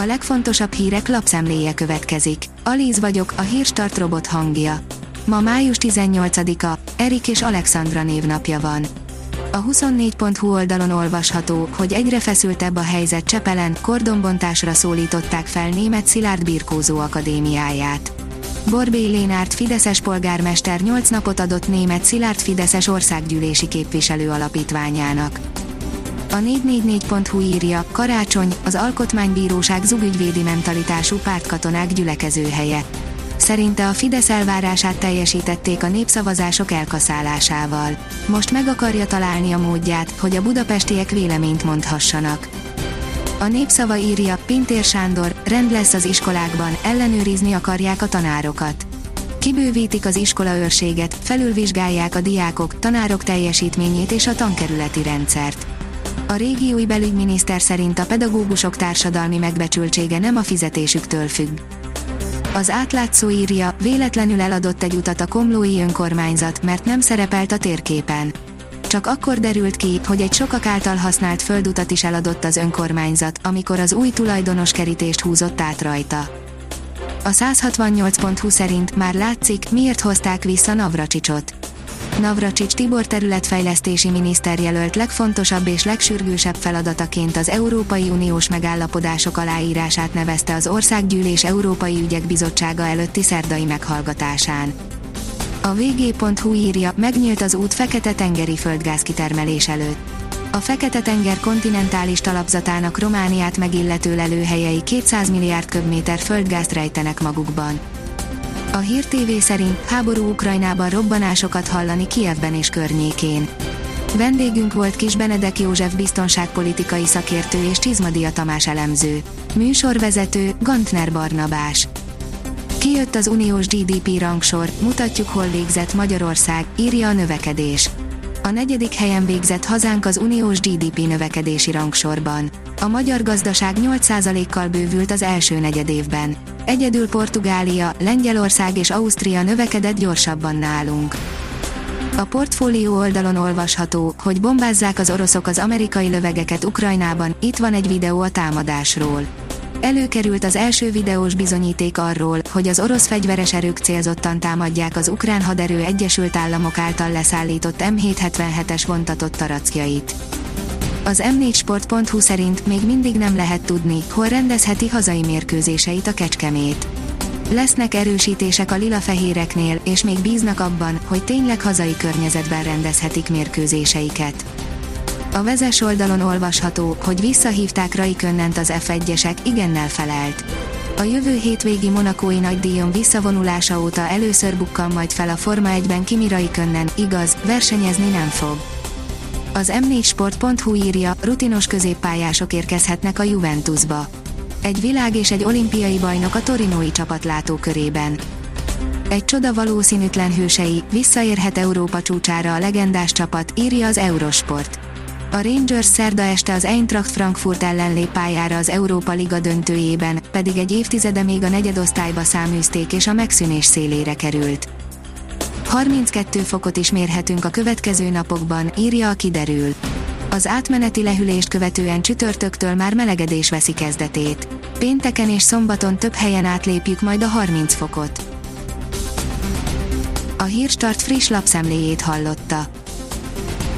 A legfontosabb hírek lapszemléje következik. Alíz vagyok, a hírstart robot hangja. Ma május 18-a, Erik és Alexandra névnapja van. A 24.hu oldalon olvasható, hogy egyre feszültebb a helyzet Csepelen, kordonbontásra szólították fel német Szilárd Birkózó Akadémiáját. Borbély Lénárt Fideszes polgármester 8 napot adott német Szilárd Fideszes országgyűlési képviselő alapítványának. A 444.hu írja, karácsony, az Alkotmánybíróság zugügyvédi mentalitású pártkatonák gyülekezőhelye. Szerinte a Fidesz elvárását teljesítették a népszavazások elkaszálásával. Most meg akarja találni a módját, hogy a budapestiek véleményt mondhassanak. A népszava írja, Pintér Sándor, rend lesz az iskolákban, ellenőrizni akarják a tanárokat. Kibővítik az iskolaőrséget, felülvizsgálják a diákok, tanárok teljesítményét és a tankerületi rendszert. A régiói belügyminiszter szerint a pedagógusok társadalmi megbecsültsége nem a fizetésüktől függ. Az átlátszó írja, véletlenül eladott egy utat a komlói önkormányzat, mert nem szerepelt a térképen. Csak akkor derült ki, hogy egy sokak által használt földutat is eladott az önkormányzat, amikor az új tulajdonos kerítést húzott át rajta. A 168.20 szerint már látszik, miért hozták vissza Navracsicsot. Navracsics Tibor területfejlesztési miniszter jelölt legfontosabb és legsürgősebb feladataként az Európai Uniós megállapodások aláírását nevezte az Országgyűlés Európai Ügyek Bizottsága előtti szerdai meghallgatásán. A vg.hu írja, megnyílt az út Fekete-tengeri földgázkitermelés előtt. A Fekete-tenger kontinentális talapzatának Romániát megillető lelőhelyei 200 milliárd köbméter földgázt rejtenek magukban. A Hír TV szerint háború Ukrajnában robbanásokat hallani Kievben és környékén. Vendégünk volt Kis Benedek József biztonságpolitikai szakértő és Csizmadia Tamás elemző. Műsorvezető Gantner Barnabás. Kijött az uniós GDP rangsor, mutatjuk hol végzett Magyarország, írja a növekedés. A negyedik helyen végzett hazánk az uniós GDP növekedési rangsorban. A magyar gazdaság 8%-kal bővült az első negyedévben. Egyedül Portugália, Lengyelország és Ausztria növekedett gyorsabban nálunk. A portfólió oldalon olvasható, hogy bombázzák az oroszok az amerikai lövegeket Ukrajnában, itt van egy videó a támadásról. Előkerült az első videós bizonyíték arról, hogy az orosz fegyveres erők célzottan támadják az ukrán haderő Egyesült Államok által leszállított M777-es vontatott tarackjait. Az m4sport.hu szerint még mindig nem lehet tudni, hol rendezheti hazai mérkőzéseit a Kecskemét. Lesznek erősítések a lila-fehéreknél, és még bíznak abban, hogy tényleg hazai környezetben rendezhetik mérkőzéseiket. A vezes oldalon olvasható, hogy visszahívták Raikönnent az F1-esek, igennel felelt. A jövő hétvégi monakói nagydíjon visszavonulása óta először bukkan majd fel a Forma 1-ben Kimi Raikönnen, igaz, versenyezni nem fog. Az m4sport.hu írja, rutinos középpályások érkezhetnek a Juventusba. Egy világ és egy olimpiai bajnok a torinói csapat látókörében. Egy csoda valószínűtlen hősei, visszaérhet Európa csúcsára a legendás csapat, írja az Eurosport. A Rangers szerda este az Eintracht Frankfurt ellen lép pályára az Európa Liga döntőjében, pedig egy évtizede még a negyedosztályba száműzték és a megszűnés szélére került. 32 fokot is mérhetünk a következő napokban, írja a kiderül. Az átmeneti lehűlést követően csütörtöktől már melegedés veszi kezdetét. Pénteken és szombaton több helyen átlépjük majd a 30 fokot. A Hírstart friss lapszemléjét hallotta.